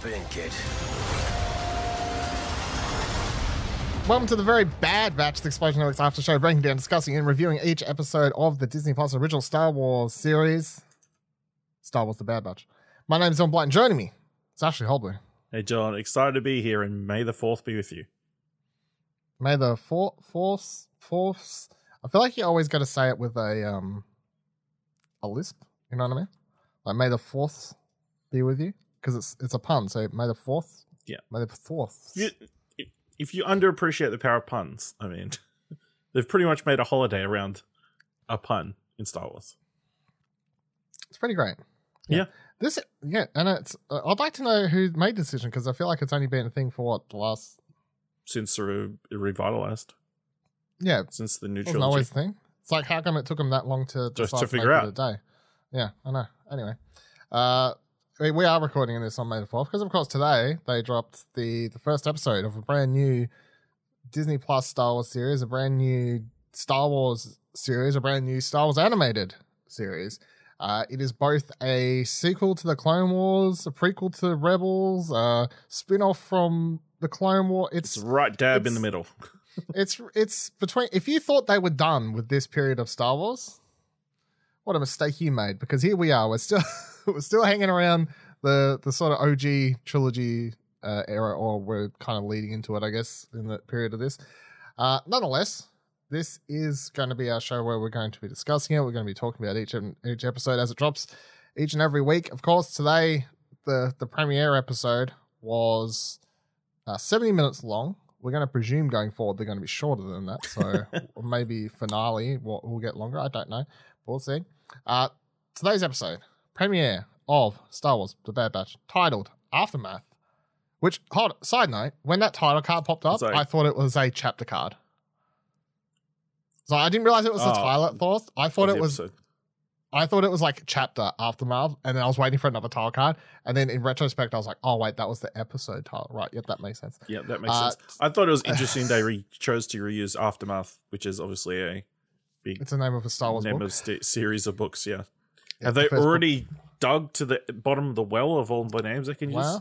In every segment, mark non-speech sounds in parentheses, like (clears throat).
Strap in, kid. Welcome to the very bad batch, the Explosion Network's after show, breaking down, discussing, and reviewing each episode of the Disney Plus original Star Wars series. Star Wars: The Bad Batch. My name is John Blight, and joining me is Ashley Hobley. Hey, John, excited to be here, and may the fourth be with you. May the four, fourth, fourth. I feel like you always got to say it with a um, a lisp. You know what I mean? Like may the fourth be with you because it's it's a pun. So may the fourth. Yeah. May the fourth. If you, if you underappreciate the power of puns, I mean, (laughs) they've pretty much made a holiday around a pun in Star Wars. It's pretty great. Yeah. This, yeah, and it's. Uh, I'd like to know who made the decision because I feel like it's only been a thing for what the last. Since re- revitalized, Yeah, since the new trilogy. always a thing. It's like how come it took them that long to Just to figure out. a day? Yeah, I know. Anyway, uh, we, we are recording this on May the fourth because, of course, today they dropped the the first episode of a brand new Disney Plus Star Wars series, a brand new Star Wars series, a brand new Star Wars animated series. Uh, it is both a sequel to the Clone Wars, a prequel to Rebels, a spin-off from the Clone War. It's right dab in the middle. (laughs) it's it's between if you thought they were done with this period of Star Wars, what a mistake you made because here we are. We're still (laughs) (laughs) we're still hanging around the the sort of OG trilogy uh, era, or we're kind of leading into it, I guess, in the period of this. Uh, nonetheless, this is going to be our show where we're going to be discussing it. We're going to be talking about each each episode as it drops each and every week. Of course, today the the premiere episode was uh, 70 minutes long. We're going to presume going forward they're going to be shorter than that. So (laughs) maybe finale will, will get longer. I don't know. We'll see. Uh, today's episode, premiere of Star Wars The Bad Batch, titled Aftermath. Which, hold side note, when that title card popped up, Sorry. I thought it was a chapter card. So I didn't realize it was the Oh. title at first. I thought it was episode. I thought it was like chapter aftermath, and then I was waiting for another title card, and then in retrospect, I was like, "Oh wait, that was the episode title, right? Yep, that makes sense." Yeah, that makes Uh, sense. I thought it was interesting they re- chose to reuse Aftermath, which is obviously a big It's the name of a Star Wars name book. of st- series of books. Yeah, Yeah, have the they first book. already dug to the bottom of the well of all the names they can use?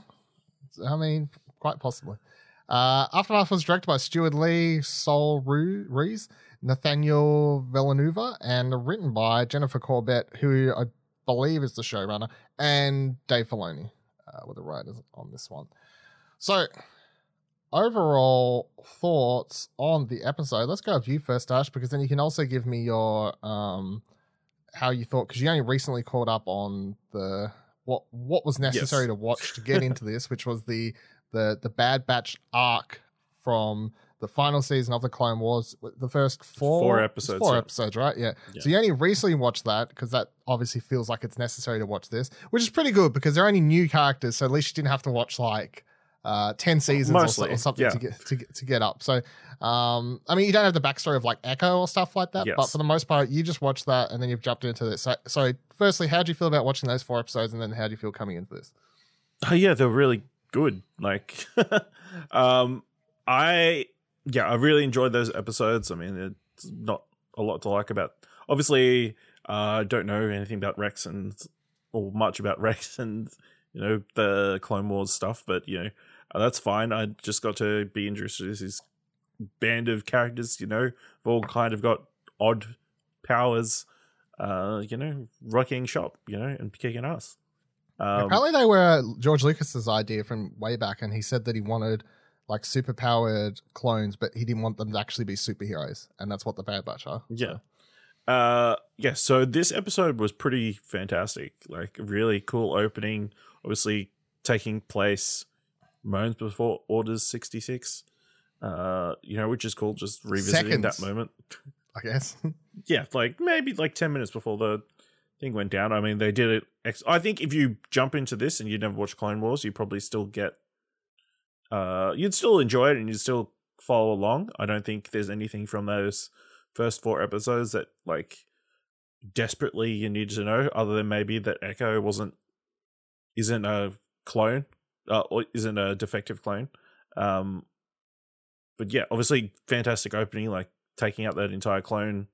I mean, quite possibly. Uh, Aftermath was directed by Steward Lee, Saul Ruiz, Nathaniel Villanueva, and written by Jennifer Corbett, who I believe is the showrunner, and Dave Filoni uh, were the writers on this one. So, overall thoughts on the episode. Let's go with you first, Ash, because then you can also give me your um how you thought because you only recently caught up on the what what was necessary Yes. to watch to get into this, which was the the the Bad Batch arc from the final season of the Clone Wars, the first four Four episodes, four yeah. episodes, right? Yeah. Yeah. So you only recently watched that because that obviously feels like it's necessary to watch this, which is pretty good because they're only new characters, so at least you didn't have to watch like uh 10 seasons or, so- Mostly, or something yeah. to get to get to get up. So um I mean you don't have the backstory of like Echo or stuff like that, but for the most part you just watch that and then you've jumped into this. So, so firstly, how do you feel about watching those four episodes and then how do you feel coming into this? Oh yeah, they're really good. Like, (laughs) um, I yeah, I really enjoyed those episodes. I mean, it's not a lot to like about. Obviously, uh, I don't know anything about Rex and or much about (laughs) Rex and you know the Clone Wars stuff, but you know uh, that's fine. I just got to be interested in this band of characters. You know, have all kind of got odd powers. Uh, you know, rocking shop. You know, and kicking ass. Um, Apparently, they were George Lucas's idea from way back, and he said that he wanted like super powered clones, but he didn't want them to actually be superheroes, and that's what the Bad Batch are. Yeah. Uh yeah, so this episode was pretty fantastic. Like really cool opening, obviously taking place moments before Orders 66. Uh you know, which is cool just revisiting that moment. (laughs) I guess. (laughs) Yeah, like maybe like 10 minutes before the thing went down. I mean, they did it ex- I think if you jump into this and you never watch Clone Wars, you probably still get uh you'd still enjoy it and you'd still follow along. I don't think there's anything from those first four episodes that like desperately you need to know other than maybe that Echo wasn't isn't a clone uh, isn't a defective clone. Um but yeah, obviously fantastic opening like taking out that entire clone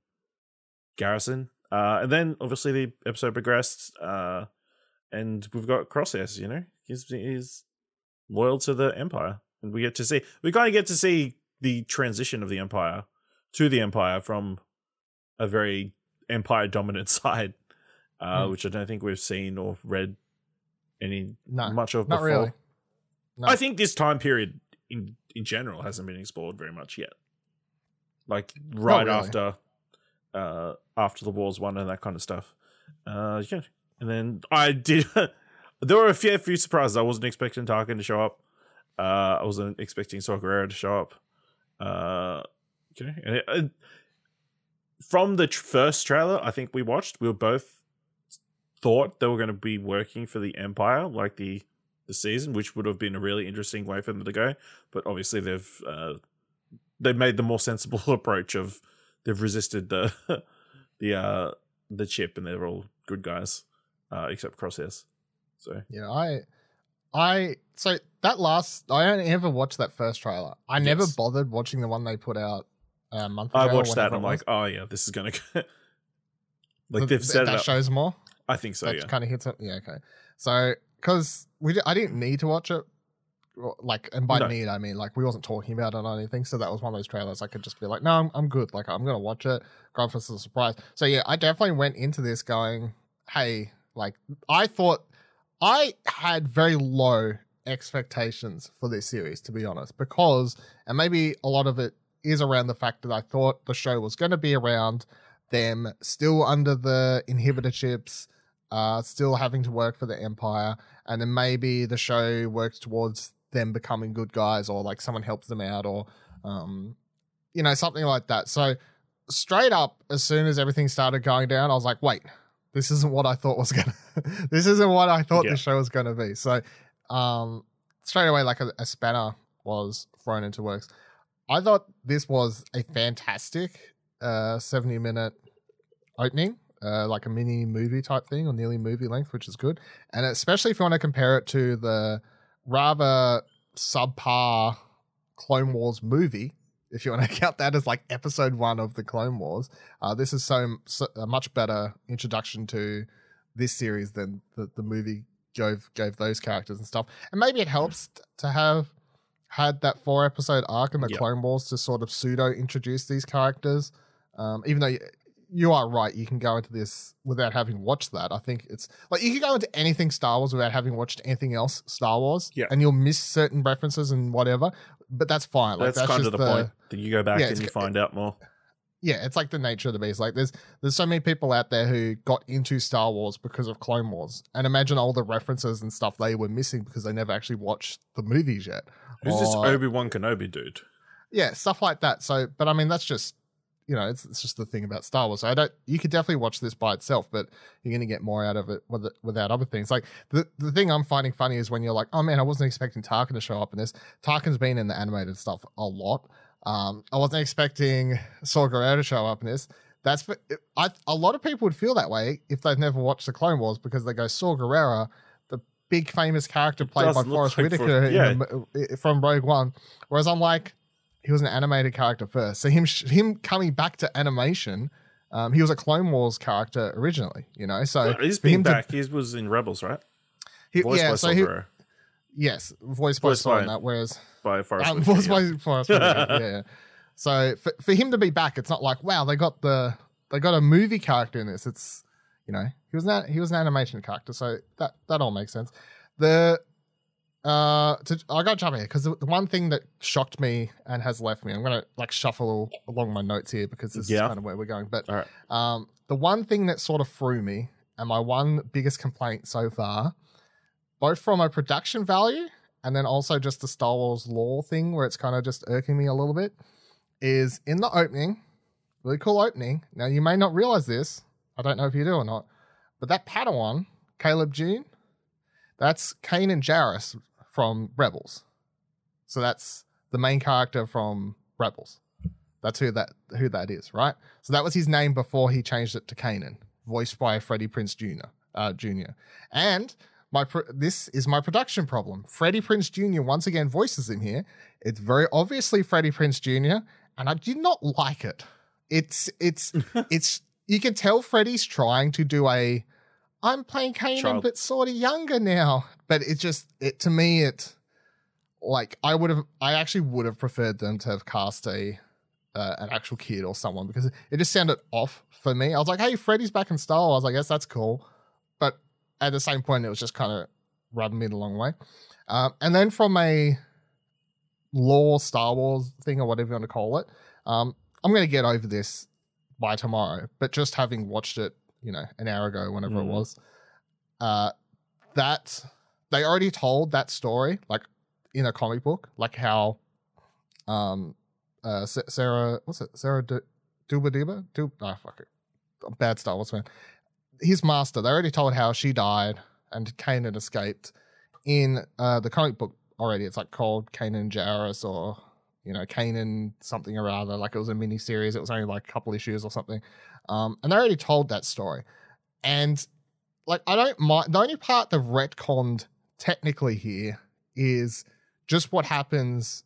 garrison. Uh and then obviously the episode progressed uh and we've got crosshairs, you know. He's he's loyal to the Empire, and we get to see we kind of get to see the transition of the Empire to the Empire from a very Empire dominant (laughs) side, uh, Hmm. which I don't think we've seen or read any No, much of not before. really. No. I think this time period in in general hasn't been explored very much yet. Like right really. after uh after the wars won and that kind of stuff. Uh yeah. And then I did (laughs) there were a few, few surprises. I wasn't expecting Tarkin to show up. Uh I wasn't expecting Gerrera to show up. Uh okay. And it- uh, from the tr- first trailer I think we watched, we were both thought they were going to be working for the Empire, like the the season, which would have been a really interesting way for them to go. But obviously, they've uh, they've made the more sensible (laughs) approach of they've resisted the (laughs) the uh, the chip, and they're all good guys, uh, except Crosshairs. So Yeah, I, I so that last I only ever watched that first trailer. I never bothered watching the one they put out a month ago. I watched that, and I'm like, oh yeah, this is gonna. go (laughs) like Th- they've th- set that up. shows more. I think so. that Yeah. kind of hits it. Yeah, okay. So because we, I didn't need to watch it, like, and by No. need I mean like we wasn't talking about it or anything. So that was one of those trailers I could just be like, no, I'm, I'm good. Like I'm gonna watch it. Go for some surprise. So yeah, I definitely went into this going, hey, like I thought I had very low expectations for this series to be honest, because and maybe a lot of it is around the fact that I thought the show was going to be around them still under the inhibitor chips uh, still having to work for the Empire, and then maybe the show works towards them becoming good guys, or like someone helps them out, or um, you know something like that. So straight up, as soon as everything started going down, I was like, wait, this isn't what I thought was gonna. (laughs) this isn't what I thought Yeah. the show was gonna be. So um, straight away, like a, a spanner was thrown into works. I thought this was a fantastic uh, 70 minute opening, uh, like a mini movie type thing or nearly movie length, which is good. And especially if you want to compare it to the rather subpar Clone Wars movie, if you want to (laughs) count that as like episode one of the Clone Wars, uh, this is so, so a much better introduction to this series than the, the movie gave gave those characters and stuff. And maybe it helps t- to have had that four episode arc in the Yep. Clone Wars to sort of pseudo introduce these characters. Um, even though you, you are right, you can go into this without having watched that. I think it's like you can go into anything Star Wars without having watched anything else Star Wars, Yeah. and you'll miss certain references and whatever. But that's fine. Like, that's, that's, kind just of the, point. That you go back Yeah, and you find out more. yeah, it's like the nature of the beast. Like there's there's so many people out there who got into Star Wars because of Clone Wars, and imagine all the references and stuff they were missing because they never actually watched the movies yet. Who's this Or- Obi Wan Kenobi dude? yeah, stuff like that. So, but I mean, that's just you know, it's, it's just the thing about Star Wars. So I don't. You could definitely watch this by itself, but you're going to get more out of it with, without other things. Like the the thing I'm finding funny is when you're like, oh man, I wasn't expecting Tarkin to show up in this. Tarkin's been in the animated stuff a lot. Um, I wasn't expecting Saw Gerrera to show up in this. That's I, a lot of people would feel that way if they've never watched the Clone Wars because they go Saw Gerrera, the big famous character played by Forrest like Whitaker For- in yeah. the from Rogue One. Whereas I'm like, he was an animated character first. So him sh- him coming back to animation, um, he was a Clone Wars character originally. You know, so Yeah, he's been to- back. He was in Rebels, right? he- Voiced yeah, by so he, yes, voiced by Voiced Saw in by- that. Whereas by Forrest um, Whitaker, voiced yeah. by Forrest Whitaker, (laughs) yeah, yeah. So for, for him to be back, it's not like wow, they got the they got a movie character in this. It's you know he was not he was an animation character, so that that all makes sense. The uh, to, I got to jump in here because the, the one thing that shocked me and has left me, I'm gonna like shuffle along my notes here because this Yeah. is kind of where we're going. But right. um, the one thing that sort of threw me, and my one biggest complaint so far, both from a production value and then also just the Star Wars lore thing, where it's kind of just irking me a little bit, is in the opening, really cool opening. Now you may not realize this, I don't know if you do or not, but that Padawan, Caleb Dume, that's Kanan Jarrus from Rebels. So that's the main character from Rebels. That's who that who that is, right? So that was his name before he changed it to Kanan, voiced by Freddie Prinze Jr. Uh, Jr. And my pro- this is my production problem. Freddie Prinze Jr. once again voices him here. It's very obviously Freddie Prinze Jr. and I did not like it. It's it's (laughs) it's you can tell Freddie's trying to do a I'm playing Kanan Child. but sort of younger now. But it just it to me it like I would have, I actually would have preferred them to have cast a uh, an actual kid or someone because it just sounded off for me. I was like, hey, Freddy's back in Star Wars. I guess that's cool, but at the same point, it was just kind of rubbing me the long way. Um, and then from a lore Star Wars thing or whatever you want to call it, um, I'm going to get over this by tomorrow. But just having watched it, you know, an hour ago, whenever it Mm. was, uh, that they already told that story, like in a comic book, like how, um, uh, Sarah, what's it, Sarah D- Dubadiba, Dub, oh fuck it, bad Star Wars fan. His master, they already told how she died and Kanan escaped in uh, the comic book already. It's like called Kanan Jarrus or you know Kanan something or other. Like it was a mini series. It was only like a couple issues or something. Um, and they already told that story. And like I don't mind. The only part the retconned technically here is just what happens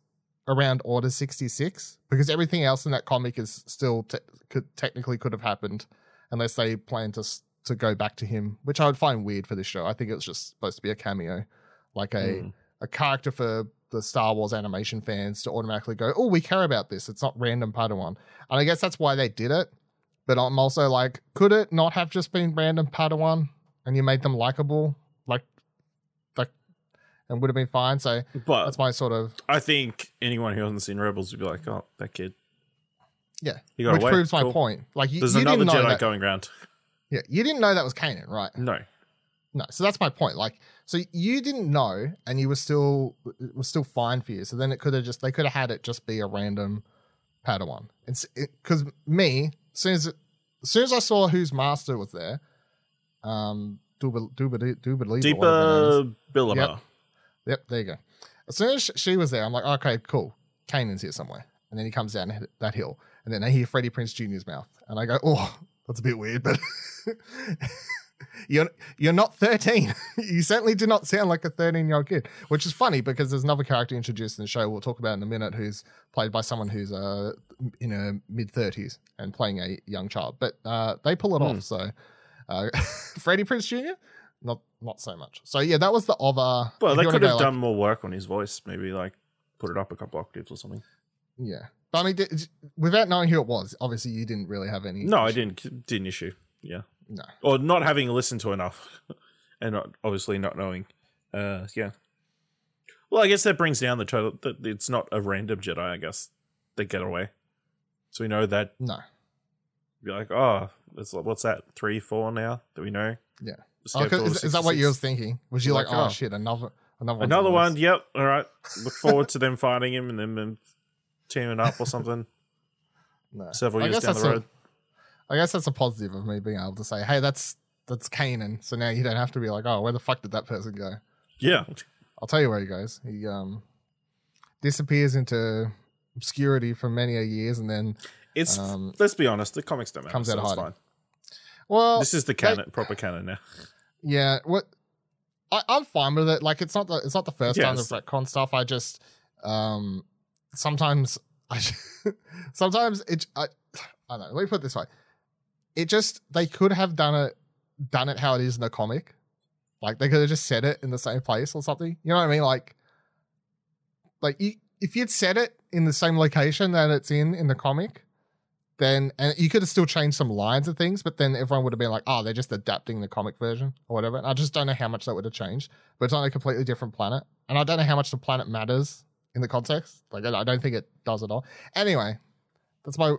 around Order sixty six because everything else in that comic is still te- could technically could have happened unless they plan to to go back to him, which I would find weird for this show. I think it was just supposed to be a cameo, like a Mm. a character for the Star Wars animation fans to automatically go, oh, we care about this. It's not random Padawan. And I guess that's why they did it. But I'm also like, could it not have just been random Padawan and you made them likable? Like, like, and would have been fine. So But that's my sort of, I think anyone who hasn't seen Rebels would be like, "Oh, that kid." yeah, which away. proves my Cool. point. Like, you, There's you another didn't know Jedi that. going around. Yeah, you didn't know that was Kanan, right? No, No, so that's my point. Like, so you didn't know, and you were still it was still fine for you. So then it could have just they could have had it just be a random Padawan. It's because me, as soon as as soon as I saw whose master was there, um, Duba Duba Duba. Yep. Yep, there you go. As soon as she was there, I'm like, okay, cool. Kanan's here somewhere, and then he comes down that- that hill, and then I hear Freddie Prinze Jr.'s mouth, and I go, oh, that's a bit weird, but (laughs) you're you're not 13. (laughs) you certainly do not sound like a 13 year old kid, which is funny because there's another character introduced in the show we'll talk about in a minute who's played by someone who's uh in her mid 30s and playing a young child, but uh they pull it Hmm. off. So uh, (laughs) Freddie Prinze Jr. Not not so much. So yeah, that was the other. Well, they could have like- done more work on his voice. Maybe like put it up a couple octaves or something. Yeah, but I mean, did, without knowing who it was, obviously you didn't really have any. No, I didn't. Didn't issue. Yeah. No. Or not having listened to enough, (laughs) and not obviously not knowing. Uh, yeah. Well, I guess that brings down the total. That it's not a random Jedi. I guess they get away, so we know that. No. Be like, oh, it's, what's that? Three, four now that we know. Yeah. Oh, is, is that what you were thinking? Was you Like, like, oh, oh. shit, another another Another one. Yep. All right. Look (laughs) forward to them fighting him and then them teaming up or something. (laughs) No. Several I years guess down the that's a- road. I guess that's a positive of me being able to say, hey, that's that's Kanan. So now you don't have to be like, oh, where the fuck did that person go? Yeah. I'll tell you where he goes. He um disappears into obscurity for many a years and then It's um let's be honest, the comics don't matter. comes so out of it's hiding. fine. well This is the canon, proper canon now. Yeah, what I, I'm fine with it. Like it's not the it's not the first time Yes. the retcon stuff. I just um sometimes I (laughs) sometimes it I, I don't know. Let me put it this way. It just they could have done it done it how it is in the comic. Like they could have just said it in the same place or something. You know what I mean? Like like you, if you'd said it in the same location that it's in in the comic, then and you could have still changed some lines and things, but then everyone would have been like, "Oh, they're just adapting the comic version or whatever." And I just don't know how much that would have changed. But it's on a completely different planet, and I don't know how much the planet matters in the context. Like, I don't think it does at all. Anyway, that's my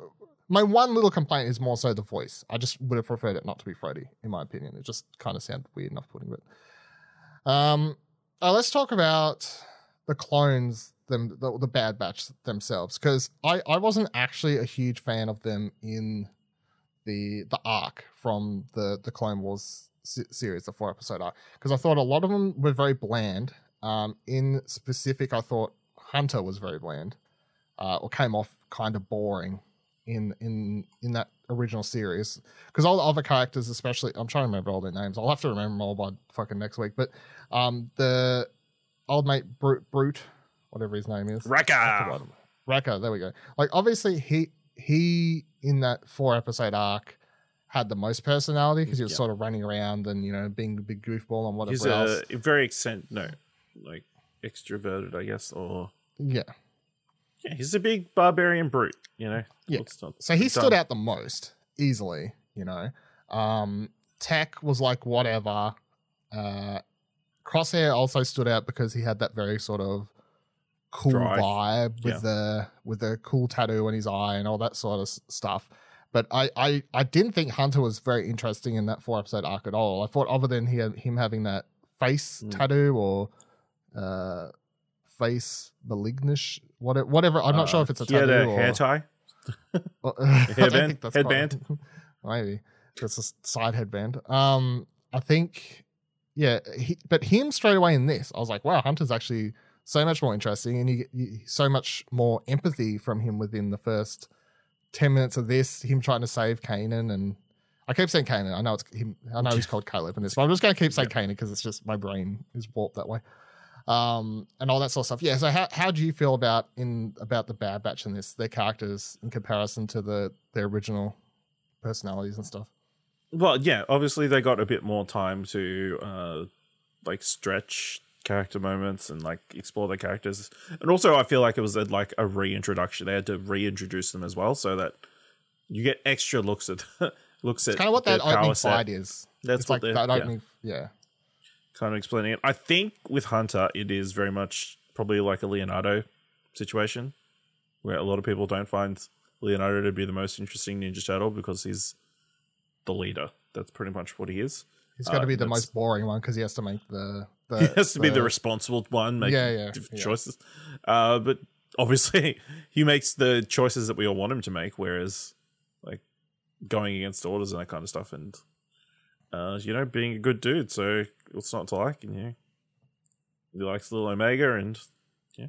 my one little complaint is more so the voice. I just would have preferred it not to be Freddy, in my opinion. It just kind of sounded weird enough putting it. Um, uh, let's talk about the clones, them the, the Bad Batch themselves, because I I wasn't actually a huge fan of them in the the arc from the the Clone Wars series, the four episode arc, because I thought a lot of them were very bland. Um, in specific, I thought Hunter was very bland, uh, or came off kind of boring in in in that original series because all the other characters especially i'm trying to remember all their names i'll have to remember them all by fucking next week but um the old mate brute, brute whatever his name is I Wrecker. forgot him. Wrecker, there we go. Like obviously he he in that four episode arc had the most personality because he was Yeah. sort of running around and you know being a big goofball and whatever He's else. a very accent. No, like extroverted, I guess, or Yeah. Yeah, he's a big barbarian brute. You know. Yeah. Not- So he done. stood out the most easily, you know. Um, Tech was like whatever. Uh, Crosshair also stood out because he had that very sort of cool Dry. vibe with Yeah. the with the cool tattoo on his eye and all that sort of stuff. But I, I I didn't think Hunter was very interesting in that four episode arc at all. I thought other than he had, him having that face Mm. tattoo or uh face malignish whatever whatever I'm not sure Uh, if it's a he tattoo had a or hair tie. (laughs) well, (laughs) Headband? (laughs) that's Headband? maybe it's a side headband. Um, I think, yeah, he, but him straight away in this, I was like, wow, Hunter's actually so much more interesting, and you get you, so much more empathy from him within the first ten minutes of this. Him trying to save Kanan, and I keep saying Kanan. I know it's him. I know he's called Caleb in this, but I'm just going to keep saying Kanan because it's just my brain is warped that way. Um, and all that sort of stuff. Yeah. So how how do you feel about in about the Bad Batch in this? Their characters in comparison to the their original personalities and stuff. Well, yeah, obviously they got a bit more time to uh like stretch character moments and like explore their characters. And also I feel like it was a, like a reintroduction. They had to reintroduce them as well so that you get extra looks at (laughs) looks at kind of what that opening set. fight is. That's it's what like that yeah. opening. Yeah. Kind of explaining it. I think with Hunter, it is very much probably like a Leonardo situation, where a lot of people don't find Leonardo to be the most interesting Ninja Turtle because he's the leader. That's pretty much what he is. He's got to Uh, be the most boring one because he has to make the. the (laughs) he has to be the responsible one making Yeah, yeah, different yeah. choices. Uh, but obviously, (laughs) he makes the choices that we all want him to make, whereas like going against orders and that kind of stuff, and uh, you know, being a good dude. So what's not to like? And you know, he likes little Omega, and yeah,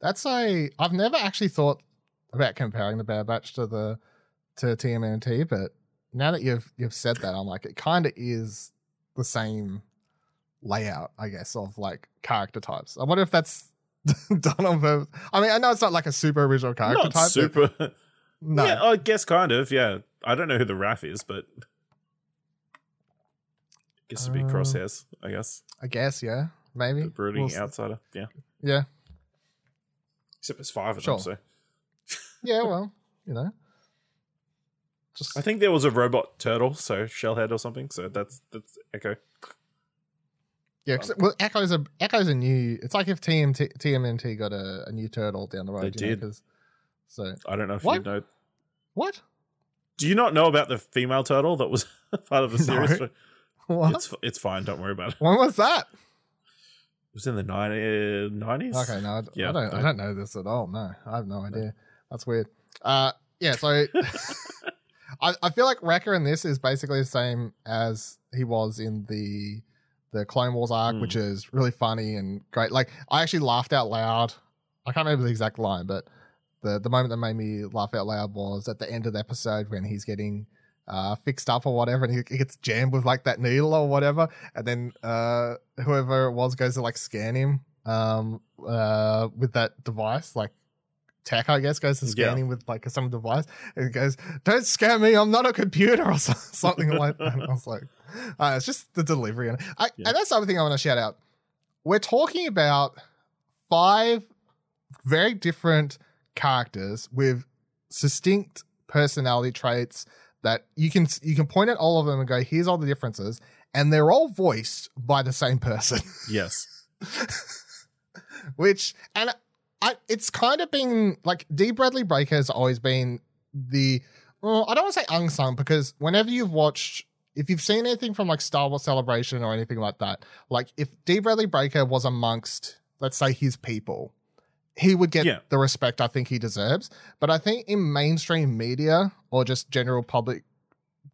That's a. I've never actually thought about comparing the Bad Batch to the to TMNT, but now that you've you've said that, I'm like, it kind of is the same layout, I guess, of like character types. I wonder if that's (laughs) done on purpose. I mean, I know it's not like a super original character not type. super. (laughs) no, Yeah, I guess kind of. Yeah, I don't know who the Raph is, but guess it'd be Uh, crosshairs. I guess I guess, yeah, maybe. the brooding We'll s- outsider. Yeah, Yeah, except there's five of Sure. them. So (laughs) yeah. Well, you know, just I think there was a robot turtle, so Shellhead or something. So that's that's Echo. Yeah, 'cause- well, Echo's a Echo's a new. It's like if TMT, TMNT got a, a new turtle down the road. They you know, so I don't know if What? you know. what? Do you not know about the female turtle that was (laughs) part of the (laughs) series? No. What? It's it's fine. Don't worry about it. when was that? It was in the nineties. Okay, no, I, Yeah, I don't. I don't know this at all. No, I have no idea. That's weird. Uh, yeah. So (laughs) I, I feel like Wrecker in this is basically the same as he was in the the Clone Wars arc, Mm. which is really funny and great. Like I actually laughed out loud. I can't remember the exact line, but the the moment that made me laugh out loud was at the end of the episode when he's getting uh, fixed up or whatever, and he, he gets jammed with like that needle or whatever, and then uh, whoever it was goes to like scan him um, uh, with that device, like tech, I guess, goes to scan Yeah. him with like some device, and he goes, "Don't scan me, I'm not a computer," (laughs) or something like that. And I was like, uh, it's just the delivery, and I, Yeah. and that's the other thing I want to shout out. We're talking about five very different characters with distinct personality traits that you can you can point at all of them and go, "Here's all the differences," and they're all voiced by the same person. (laughs) Yes. Which and I, it's kind of been like Dee Bradley Baker has always been the. Well, I don't want to say unsung because whenever you've watched, if you've seen anything from like Star Wars Celebration or anything like that, like if Dee Bradley Baker was amongst, let's say, his people, he would get Yeah. the respect I think he deserves. But I think in mainstream media or just general public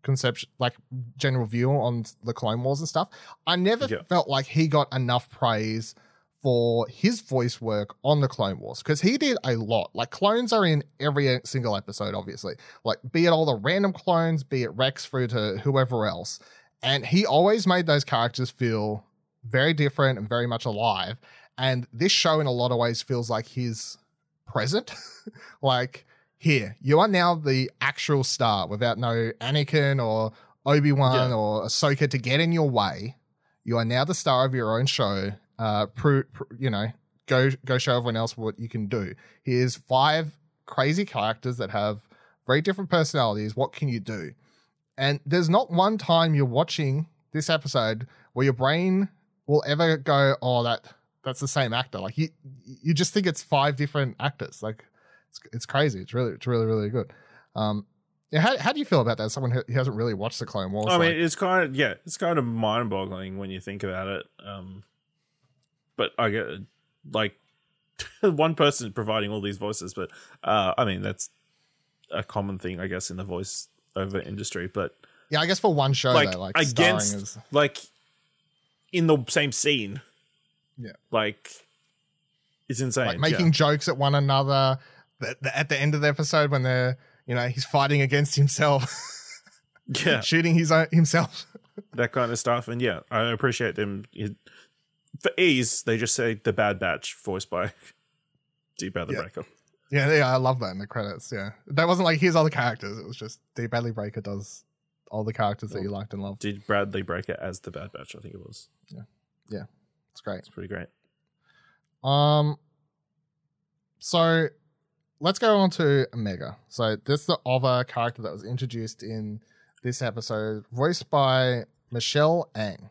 conception, like general view on the Clone Wars and stuff, I never Yeah. felt like he got enough praise for his voice work on the Clone Wars because he did a lot. Like clones are in every single episode, obviously. Like be it all the random clones, be it Rex through to whoever else, and he always made those characters feel very different and very much alive. And this show, in a lot of ways, feels like his present. (laughs) like here, you are now the actual star without no Anakin or Obi Wan Yeah. or Ahsoka to get in your way. You are now the star of your own show. uh, pro, pro, you know, go go show everyone else what you can do. Here's five crazy characters that have very different personalities. What can you do? And there's not one time you're watching this episode where your brain will ever go, "Oh, that that's the same actor." Like you, you just think it's five different actors. Like it's, it's crazy. It's really, it's really, really good. Um, yeah, how, how do you feel about that? Someone who hasn't really watched the Clone Wars. I like, mean, it's kind of yeah, it's kind of mind-boggling when you think about it. Um, but I get like (laughs) one person providing all these voices, but uh, I mean that's a common thing, I guess, in the voice over industry. But yeah, I guess for one show, like, though, like against as, like in the same scene, Yeah. like it's insane. like making jokes at one another. The, the, at the end of the episode, when they're you know he's fighting against himself, yeah, (laughs) yeah, shooting his own himself. (laughs) that kind of stuff. And yeah, I appreciate them. For ease, they just say the Bad Batch, voiced by (laughs) Dee Bradley Yeah. Baker. Yeah, yeah, I love that in the credits. Yeah, that wasn't like here's all the characters. It was just Dee Bradley Baker does all the characters that you liked and loved. Dee Bradley Baker as the Bad Batch? I think it was. It's great. It's pretty great. Um, so let's go on to Omega. So this is the other character that was introduced in this episode, voiced by Michelle Ang,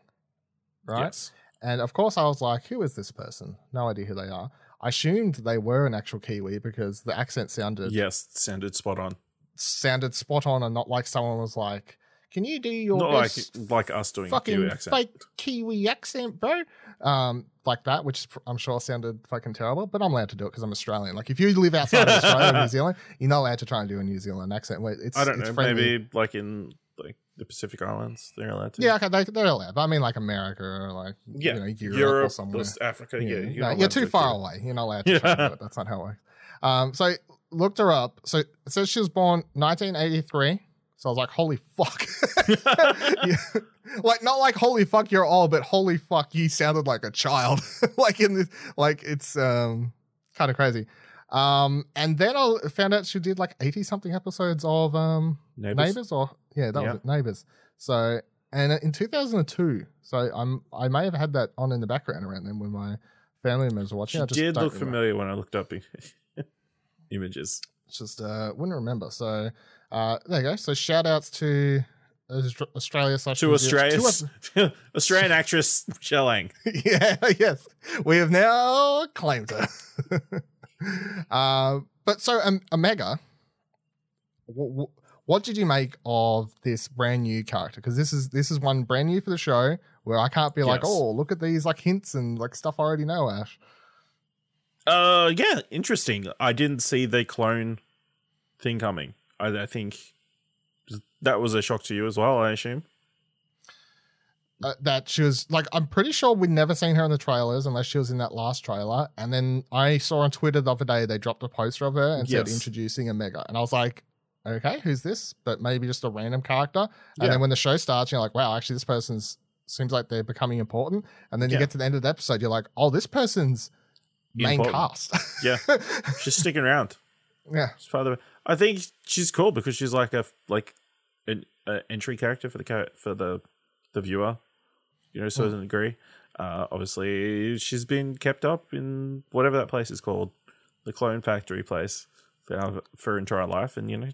right? Yes. And of course, I was like, "Who is this person?" No idea who they are. I assumed they were an actual Kiwi because the accent sounded Yes, sounded spot on. sounded spot on and not like someone was like, "Can you do your Not like best like us doing fucking Kiwi accent. fake Kiwi accent, bro?" Um, like that, which I'm sure sounded fucking terrible, but I'm allowed to do it because I'm Australian. Like if you live outside of Australia or (laughs) New Zealand, you're not allowed to try and do a New Zealand accent. Where It's I don't it's know. friendly. Maybe like in like the Pacific Islands, they're allowed to. Yeah, okay, they, they're allowed. But I mean, like America or like yeah. you know, Europe, Europe, or somewhere. West Africa. Yeah, Yeah, you're, no, you're too to far away. You're not allowed to (laughs) try and do it. That's not how it works. Um, so looked her up. So it says she was born 1983. So I was like, holy fuck. Yeah. (laughs) (laughs) Like not like holy fuck you're old, but holy fuck you sounded like a child. (laughs) like in this, like it's um kind of crazy. Um, and then I found out she did like 80 something episodes of um. Neighbors, or yeah, that Yeah. was it, Neighbors. So and in 2002, so I'm I may have had that on in the background around then when my family members were watching. She I just did look remember. familiar when I looked up images. Just uh, wouldn't remember. So uh, there you go. So shout outs to Australia slash To Zealand- (laughs) Australian actress Michelle Ang. (laughs) yeah, yes, we have now claimed her. (laughs) uh, but so um, Omega, what, what did you make of this brand new character? Because this is this is one brand new for the show where I can't be like, oh, look at these like hints and like stuff I already know. Ash, Uh, yeah, interesting. I didn't see the clone thing coming. I, I think that was a shock to you as well. I assume. uh, that she was like, I'm pretty sure we'd never seen her in the trailers unless she was in that last trailer. And then I saw on Twitter the other day they dropped a poster of her and said Yes. introducing Omega, and I was like, okay, who's this? But maybe just a random character. And Yeah. then when the show starts, you're like, wow, actually, this person's seems like they're becoming important. And then you Yeah. get to the end of the episode, you're like, oh, this person's main Important. cast. Yeah. (laughs) She's sticking around. Yeah, She's part of the. I think she's cool because she's like a like an a entry character for the for the the viewer. You know, to a certain degree. Uh, obviously, she's been kept up in whatever that place is called, the Clone Factory place, for, for her entire life, and you know,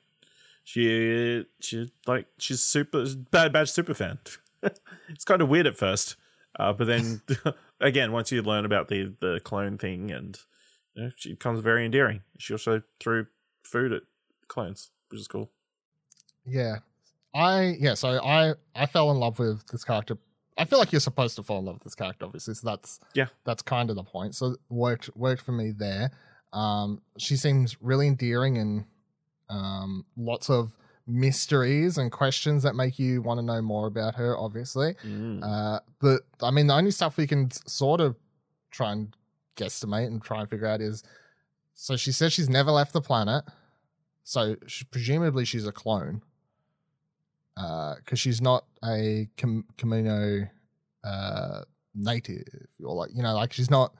she she like she's super bad badge super fan. (laughs) it's kind of weird at first, uh, but then (laughs) again, once you learn about the the clone thing, and you know, she becomes very endearing. She also threw food at clones, which is cool. yeah. I yeah, so I I fell in love with this character. I feel like you're supposed to fall in love with this character, obviously. So that's Yeah. that's kind of the point. So worked worked for me there. Um, she seems really endearing and um, lots of mysteries and questions that make you want to know more about her. Obviously, Mm. uh, but I mean, the only stuff we can sort of try and guesstimate and try and figure out is so she says she's never left the planet. So she, presumably she's a clone. Uh because she's not a Cam- Kamino uh, native, or like you know, like she's not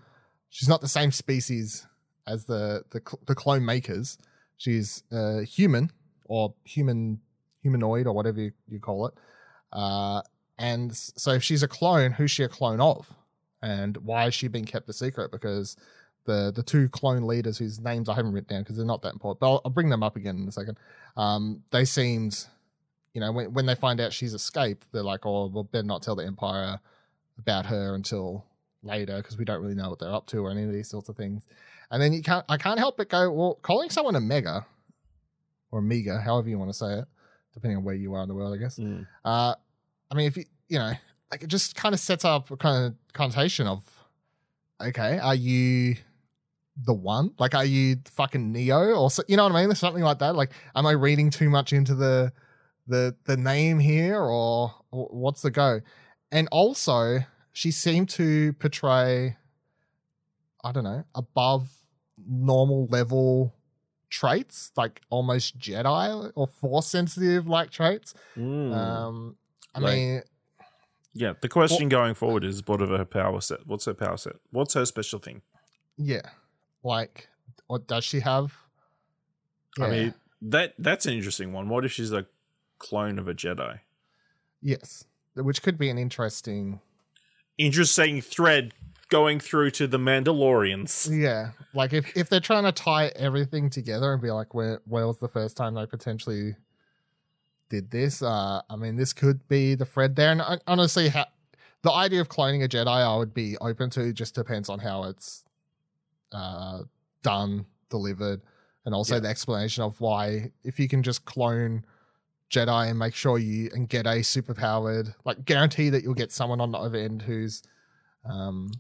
she's not the same species as the the, cl- the clone makers. She's uh, human or human humanoid or whatever you, you call it. Uh, and so if she's a clone, who's she a clone of? And why is she being kept a secret? Because the the two clone leaders whose names I haven't written down because they're not that important, but I'll, I'll, bring them up again in a second. Um, they seemed, you know, when when they find out she's escaped, they're like, oh, well, better not tell the Empire about her until later because we don't really know what they're up to or any of these sorts of things. And then you can't, I can't help but go, well, calling someone a mega or mega, however you want to say it, depending on where you are in the world, I guess. Mm. Uh, I mean, if you, you know, like it just kind of sets up a kind of connotation of, okay, are you the one? Like, are you fucking Neo or so, you know what I mean? Something like that. Like, am I reading too much into the the the name here, or, or what's the go? And also, she seemed to portray, I don't know, above normal level traits, like almost Jedi or Force sensitive like traits. Mm. Um, I Right. mean, yeah, the question going forward is what of her power set? What's her power set? What's her special thing? yeah, like, or does she have? I mean, that that's an interesting one. What if she's a clone of a Jedi? yes, which could be an interesting. Interesting thread going through to the Mandalorians. Yeah, like if if they're trying to tie everything together and be like, where where was the first time they potentially did this? Uh, I mean, this could be the thread there. And hon- honestly, ha- the idea of cloning a Jedi, I would be open to. Just depends on how it's uh done, delivered, and also Yeah. the explanation of why if you can just clone Jedi and make sure you and get a superpowered, like guarantee that you'll get someone on the other end who's, um,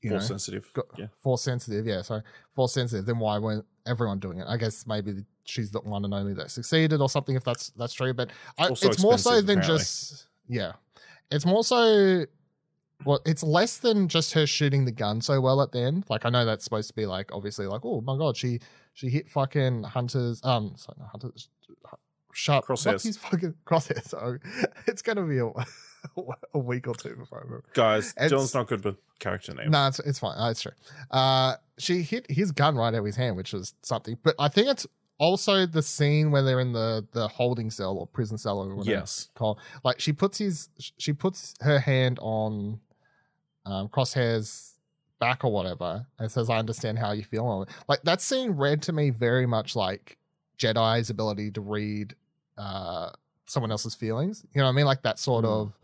you Force know, sensitive. got yeah. force sensitive. Yeah, sorry, force sensitive. Then why weren't everyone doing it? I guess maybe she's the one and only that succeeded, or something. If that's that's true, but I, it's more so than apparently. just yeah. It's more so. Well, it's less than just her shooting the gun so well at the end. Like I know that's supposed to be like obviously like oh my god she she hit fucking hunters um sorry hunters sharp Crosshairs. Fucking (laughs) crosshairs? So it's gonna be a, (laughs) a week or two before I remember. Guys, It's- Dylan's not good with character names. No, it's it's fine. It's true. Uh, she hit his gun right out of his hand, which was something. But I think it's also the scene where they're in the the holding cell or prison cell or whatever Yes. called. Like she puts his she puts her hand on um, Crosshair's back or whatever, and says, "I understand how you feel." Like that scene read to me very much like Jedi's ability to read uh, someone else's feelings. You know what I mean? Like that sort Mm. of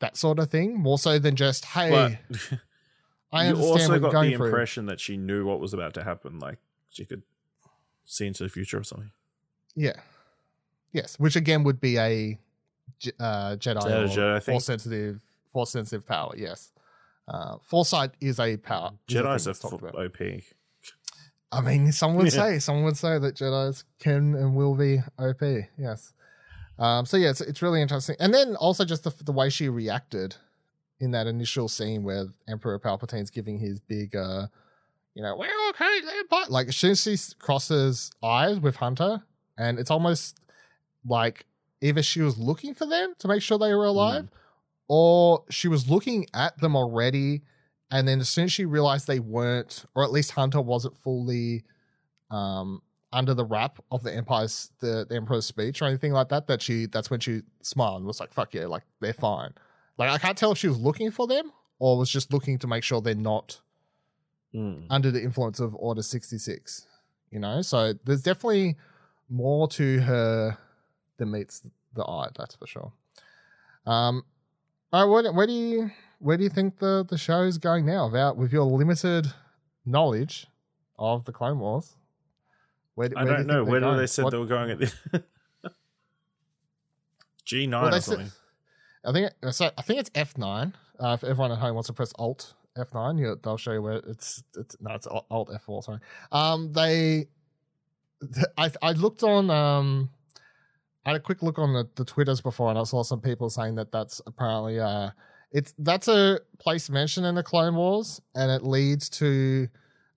that sort of thing, more so than just, "Hey." But (laughs) (laughs) I you understand also got going the through. impression that she knew what was about to happen. Like she could see into the future or something. Yeah. Yes, which again would be a uh, Jedi, Jedi, or Jedi, force sensitive, force sensitive power. Yes, uh, foresight is a power. a Jedi's talked f-. OP. I mean, some would (laughs) Yeah. say, some would say that Jedi's can and will be OP. Yes. Um, so yeah, it's, it's really interesting, and then also just the the way she reacted in that initial scene where Emperor Palpatine's giving his big, uh, you know, we're okay, Empire. Like as soon as she crosses eyes with Hunter, and it's almost like either she was looking for them to make sure they were alive, or she was looking at them already, and then as soon as she realized they weren't, or at least Hunter wasn't fully um under the wrap of the Empire's the, the Emperor's speech or anything like that, that she that's when she smiled and was like, fuck yeah, like they're fine. Like I can't tell if she was looking for them or was just looking to make sure they're not Mm. under the influence of Order 66. You know? So there's definitely more to her than meets the eye, that's for sure. Um all right, where, where do you where do you think the, the show is going now? About with your limited knowledge of the Clone Wars? Where, I where do you don't think know. Where did they said What- they were going at the (laughs) G nine well, or said- I think it- so. I think it's F nine. Uh, if everyone at home wants to press Alt F nine, you, they'll show you where it's. It's no, it's Alt F four. Sorry. Um, they. I I looked on um, I had a quick look on the, the Twitters before, and I saw some people saying that that's apparently uh, it's that's a place mentioned in the Clone Wars, and it leads to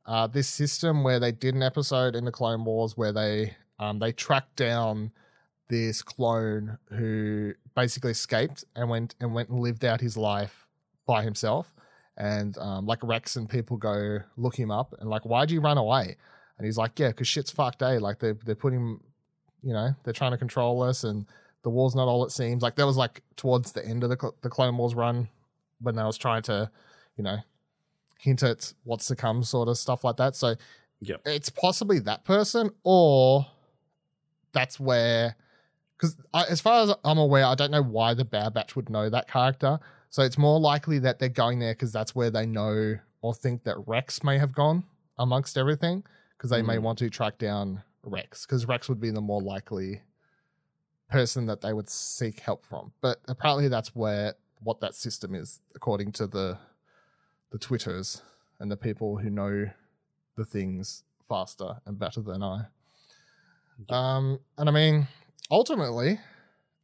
uh this system where they did an episode in the Clone Wars where they um they tracked down this clone who basically escaped and went and went and lived out his life by himself. And um, like Rex and people go look him up and like, why'd you run away? And he's like, yeah, because shit's fucked, eh? Like they they're putting, you know, they're trying to control us, and the war's not all it seems. Like that was like towards the end of the the Clone Wars run when they was trying to, you know, hint at what's to come, sort of stuff like that. So Yep. it's possibly that person, or that's where, because as far as I'm aware, I don't know why the Bad Batch would know that character. So it's more likely that they're going there because that's where they know or think that Rex may have gone amongst everything, because they may Mm. want to track down Rex, because Rex would be the more likely person that they would seek help from. But apparently, that's where what that system is, according to the the Twitters and the people who know the things faster and better than I. Um, and I mean, ultimately,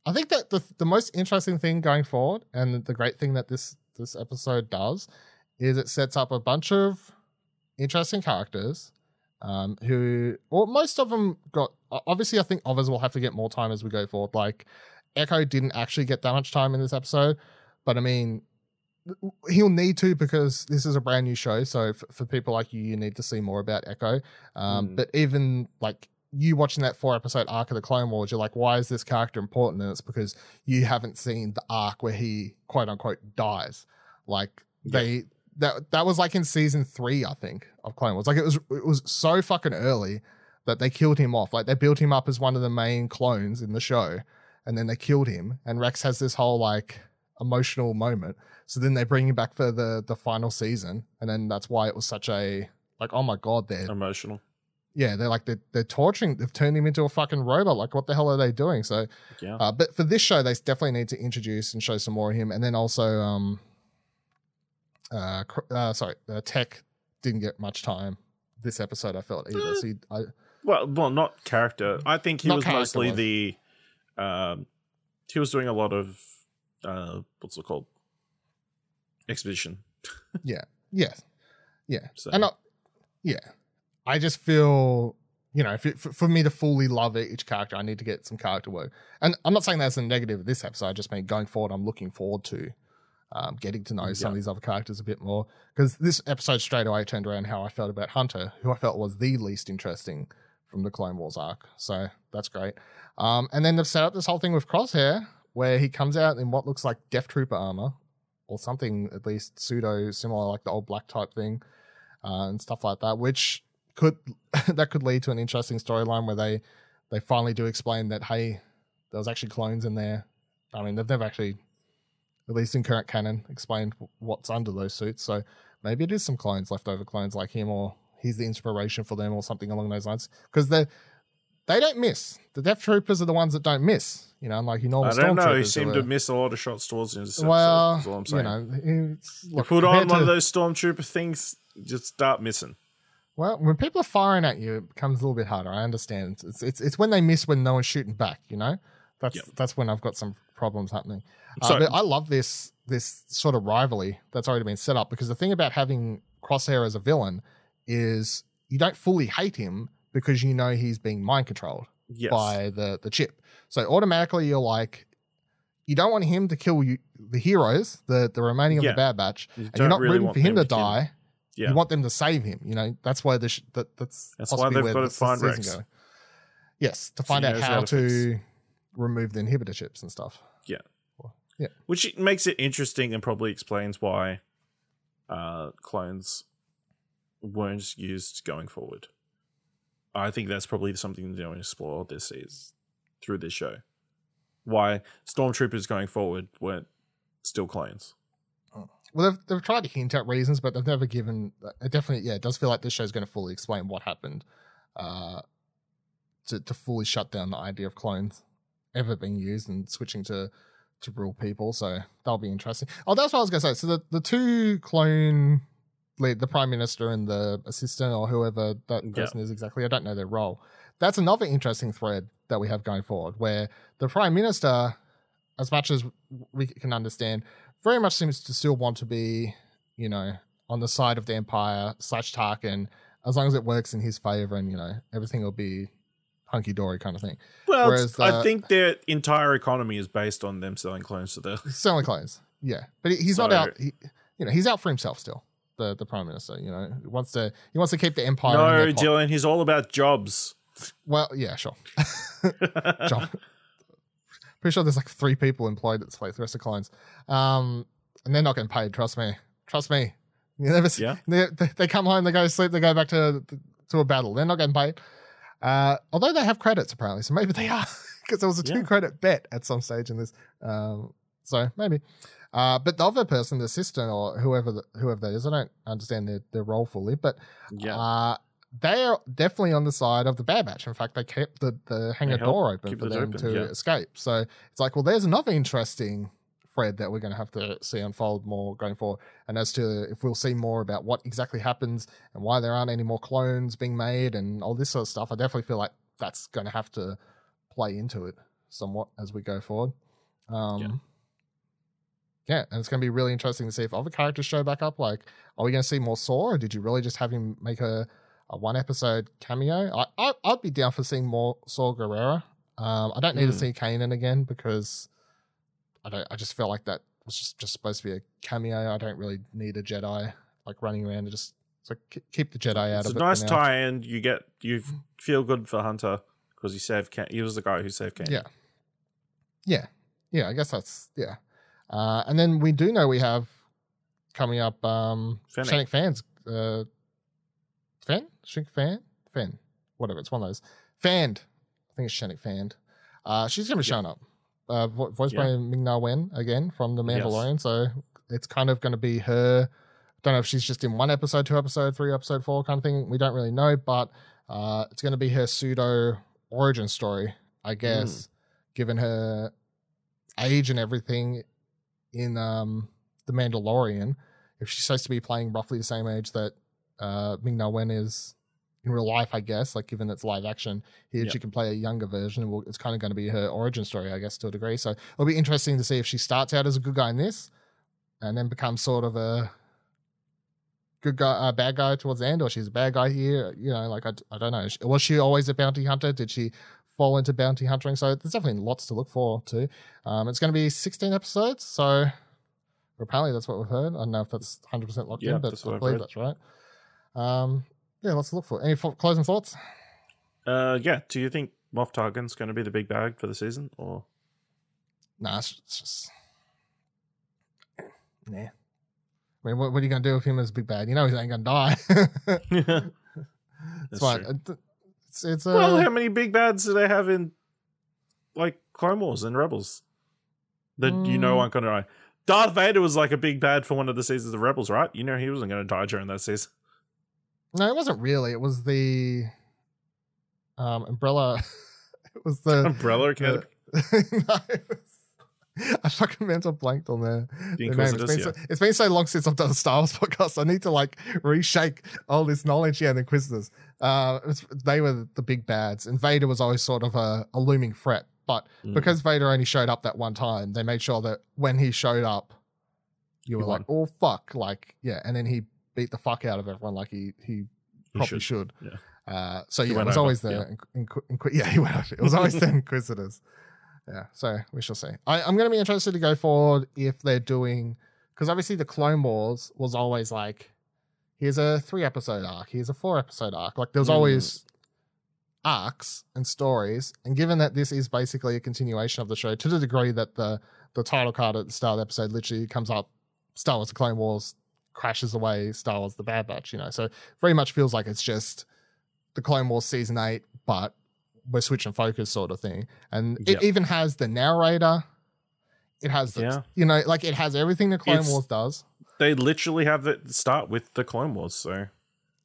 I think that the the most interesting thing going forward, and the great thing that this this episode does, is it sets up a bunch of interesting characters. Um, who, well, most of them got. Obviously, I think others will have to get more time as we go forward. Like Echo didn't actually get that much time in this episode, but I mean, he'll need to because this is a brand new show. So for, for people like you, you need to see more about Echo. Um, Mm. But even like you watching that four episode arc of the Clone Wars, you're like, why is this character important? And it's because you haven't seen the arc where he quote unquote dies. Like they that that was like in season three, I think, of Clone Wars. Like it was it was so fucking early that they killed him off. Like they built him up as one of the main clones in the show, and then they killed him. And Rex has this whole like emotional moment. So then they bring him back for the the final season, and then that's why it was such a like, oh my god, they're Emotional. yeah, they're like they're, they're torturing, they've turned him into a fucking robot. Like, what the hell are they doing? So, Yeah. uh, but for this show, they definitely need to introduce and show some more of him, and then also, um, uh, uh sorry, uh, Tech didn't get much time this episode. I felt either. So he, I, Well, well, not character. I think he was mostly the. Um, he was doing a lot of uh, what's it called? Exposition. yeah, yeah, yeah, So- and I, yeah, I just feel. You know, if for, for me to fully love each character, I need to get some character work. And I'm not saying that's a negative of this episode. I just mean going forward, I'm looking forward to um, getting to know some Yeah. of these other characters a bit more. Because this episode straight away turned around how I felt about Hunter, who I felt was the least interesting from the Clone Wars arc. So that's great. Um, and then they've set up this whole thing with Crosshair, where he comes out in what looks like Death Trooper armor, or something at least pseudo similar, like the old black type thing, uh, and stuff like that, which could (laughs) that could lead to an interesting storyline where they they finally do explain that hey, there was actually clones in there. I mean, they've never actually, at least in current canon, explained what's under those suits. So maybe it is some clones, leftover clones like him, or he's the inspiration for them, or something along those lines. Because they they don't miss. The Death Troopers are the ones that don't miss. You know, unlike your normal I don't know. He seemed to miss a lot of shots towards him. That's well, all I'm saying. you know, look, put on one to- of those stormtrooper things, just start missing. Well, when people are firing at you, it becomes a little bit harder. I understand. It's it's, it's when they miss when no one's shooting back. You know, that's Yep. that's when I've got some problems happening. Uh, So- but I love this this sort of rivalry that's already been set up because the thing about having Crosshair as a villain is you don't fully hate him because you know he's being mind controlled Yes. by the the chip. So automatically you're like, you don't want him to kill you, the heroes, the the remaining of Yeah. the Bad Batch, You and you're not really rooting for him to die. Yeah. You want them to save him. You know that's why the sh- that, that's That's why they've where got to this find Rex. Yes, to find he out how, how to to remove the inhibitor chips and stuff. Yeah, yeah, which makes it interesting and probably explains why uh, clones weren't used going forward. I think that's probably something they're going to explore this is through this show. Why stormtroopers going forward weren't still clones. Well, they've, they've tried to hint at reasons, but they've never given. It definitely, yeah, it does feel like this show's going to fully explain what happened uh, to to fully shut down the idea of clones ever being used and switching to to real people. So that'll be interesting. Oh, that's what I was going to say. So the the two clone lead, the prime minister and the assistant or whoever that person is exactly, I don't know their role. That's another interesting thread that we have going forward, where the prime minister, as much as we can understand, very much seems to still want to be, you know, on the side of the Empire slash Tarkin, as long as it works in his favor and, you know, everything will be hunky dory kind of thing. Well, Whereas, I uh, think their entire economy is based on them selling clones to the. Selling clones. Yeah. But he- he's not out, he, you know, he's out for himself still. The, the prime minister, you know, he wants to he wants to keep the empire. No, Dylan, he's all about jobs. Well, yeah, sure. (laughs) John. Pretty sure there's like three people employed at this place. The rest are clones. Um, and they're not getting paid. Trust me. Trust me. You never. See, Yeah. They, they they come home, they go to sleep, they go back to to a battle. They're not getting paid. Uh, although they have credits apparently, so maybe they are (laughs) because there was a two Yeah. credit bet at some stage in this. Um, so maybe. Uh, but the other person, the assistant or whoever the, whoever that is, I don't understand their, their role fully, but Yeah. uh, they are definitely on the side of the Bad Batch. In fact, they kept the, the hangar door open for them open, to yeah. escape. So it's like, well, there's another interesting thread that we're going to have to see unfold more going forward. And as to if we'll see more about what exactly happens and why there aren't any more clones being made and all this sort of stuff, I definitely feel like that's going to have to play into it somewhat as we go forward. Um, Yeah. Yeah, and it's going to be really interesting to see if other characters show back up. Like, are we going to see more Saw, or did you really just have him make a, a one episode cameo? I, I I'd be down for seeing more Saw Gerrera. Um, I don't need to Hmm. see Kanan again because I don't. I just felt like that was just just supposed to be a cameo. I don't really need a Jedi like running around and just so ke- keep the Jedi out It's a of it. for nice tie-in. You get you feel good for Hunter because he saved. He was the guy who saved Kane. Yeah. Yeah. Yeah, I guess that's yeah. Uh, and then we do know we have coming up um Shannick fans. Uh Fan? Shannick fan? Fan. Whatever, it's one of those. Fanned. I think it's Shannick Fanned. Uh she's gonna be Yeah. showing up. Uh vo- voiced Yeah. by Ming Na Wen again from The Yes. Mandalorian. So it's kind of gonna be her I don't know if she's just in one episode, two episode, three episode, four kind of thing. We don't really know, but uh, it's going to be her pseudo origin story, I guess, given her age and everything in um, The Mandalorian. If she's supposed to be playing roughly the same age that uh, Ming Na Wen is in real life, I guess, like given it's live action, here Yeah. she can play a younger version. Well, it's kind of going to be her origin story, I guess, to a degree. So it'll be interesting to see if she starts out as a good guy in this and then becomes sort of a good guy, a bad guy towards the end, or she's a bad guy here. You know, like I, I don't know. Was she always a bounty hunter? Did she fall into bounty hunting? So there's definitely lots to look for too. Um, it's going to be 16 episodes, so apparently that's what we've heard. I don't know if that's 100 percent locked Yeah, in, but that's I believe that's right. Um, yeah, lots to look for. Any closing thoughts? Uh, yeah. Do you think Moff Tarkin's going to be the big bag for the season, or Nah, it's, it's just (clears throat) nah. I mean, what, what are you gonna do with him as big bad? You know he ain't gonna die. (laughs) (laughs) it's That's fine. true. It's it's uh, well, how many big bads do they have in like Clone Wars and Rebels that you know Mm. aren't going to die? Darth Vader was like a big bad for one of the seasons of Rebels, right? You know he wasn't going to die during that season. no, it wasn't really. It was the um umbrella. (laughs) it was the (laughs) Umbrella Academy. (laughs) no, it was- (laughs) I fucking mental blanked on there. The name. It's been, so, it's been so long since I've done a Star Wars (laughs) podcast. I need to like reshake all this knowledge. Yeah, the Inquisitors. Uh, they were the big bads, and Vader was always sort of a, a looming threat. But Mm. because Vader only showed up that one time, they made sure that when he showed up, you He were like, "Oh fuck!" Like, yeah, and then he beat the fuck out of everyone, like he he He probably should. yeah. Uh, so yeah, it was over, always the yeah. inqu- inqu- (laughs) yeah he went over. It was always the Inquisitors. Yeah, so we shall see. I, I'm going to be interested to go forward if they're doing because obviously the Clone Wars was always like here's a three episode arc, here's a four episode arc. Like there's Mm. always arcs and stories, and given that this is basically a continuation of the show to the degree that the the title card at the start of the episode literally comes up, Star Wars: The Clone Wars crashes away Star Wars: The Bad Batch. You know, so very much feels like it's just the Clone Wars season eight, but we're switching focus sort of thing. And Yep. it even has the narrator. It has the, Yeah. you know, like it has everything the Clone It's- Wars does. They literally have the start with the Clone Wars, so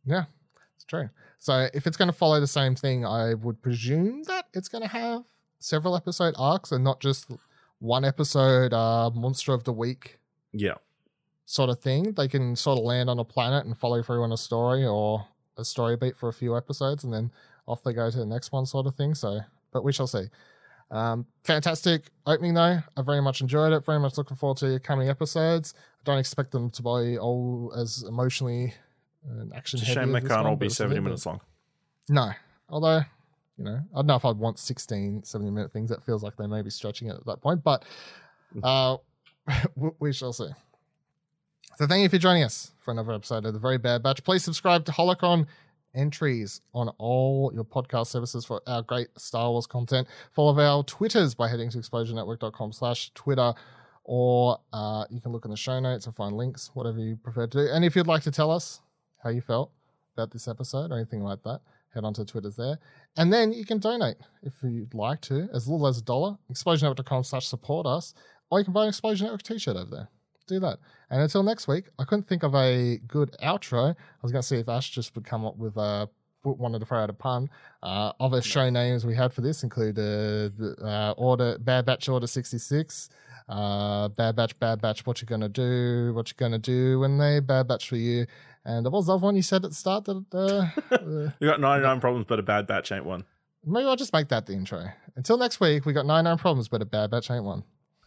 Yeah, it's true. So if it's going to follow the same thing, I would presume that it's going to have several episode arcs and not just one episode uh, monster of the week yeah. sort of thing. They can sort of land on a planet and follow through on a story or a story beat for a few episodes and then off they go to the next one sort of thing. So, but we shall see. Um, fantastic opening though. I very much enjoyed it. Very much looking forward to your coming episodes. I don't expect them to be all as emotionally and action It's a shame they can't all be 70 little bit- minutes long. No. Although, you know, I don't know if I'd want 16, 70 minute things. That feels like they may be stretching it at that point, but uh, (laughs) we- we shall see. So thank you for joining us for another episode of The Very Bad Batch. Please subscribe to Holocron entries on all your podcast services for our great Star Wars content. Follow our Twitters by heading to explosionnetwork.com slash Twitter or uh, you can look in the show notes and find links, whatever you prefer to do. And if you'd like to tell us how you felt about this episode or anything like that, head onto Twitter's there. And then you can donate if you'd like to, as little as a dollar, explosionnetwork.com slash support us, or you can buy an Explosion Network t-shirt over there. Do that. And until next week, I couldn't think of a good outro. I was going to see if Ash just would come up with a wanted to throw out a pun. Uh, other show names we had for this include uh, the, uh, Order Bad Batch Order sixty six, uh, Bad Batch Bad Batch. What you gonna do? What you gonna do when they Bad Batch for you? And what was the other one you said at the start? That uh, (laughs) you got ninety nine problems, but a bad batch ain't one. maybe I'll just make that the intro. Until next week, we got nine nine problems, but a bad batch ain't one. (laughs)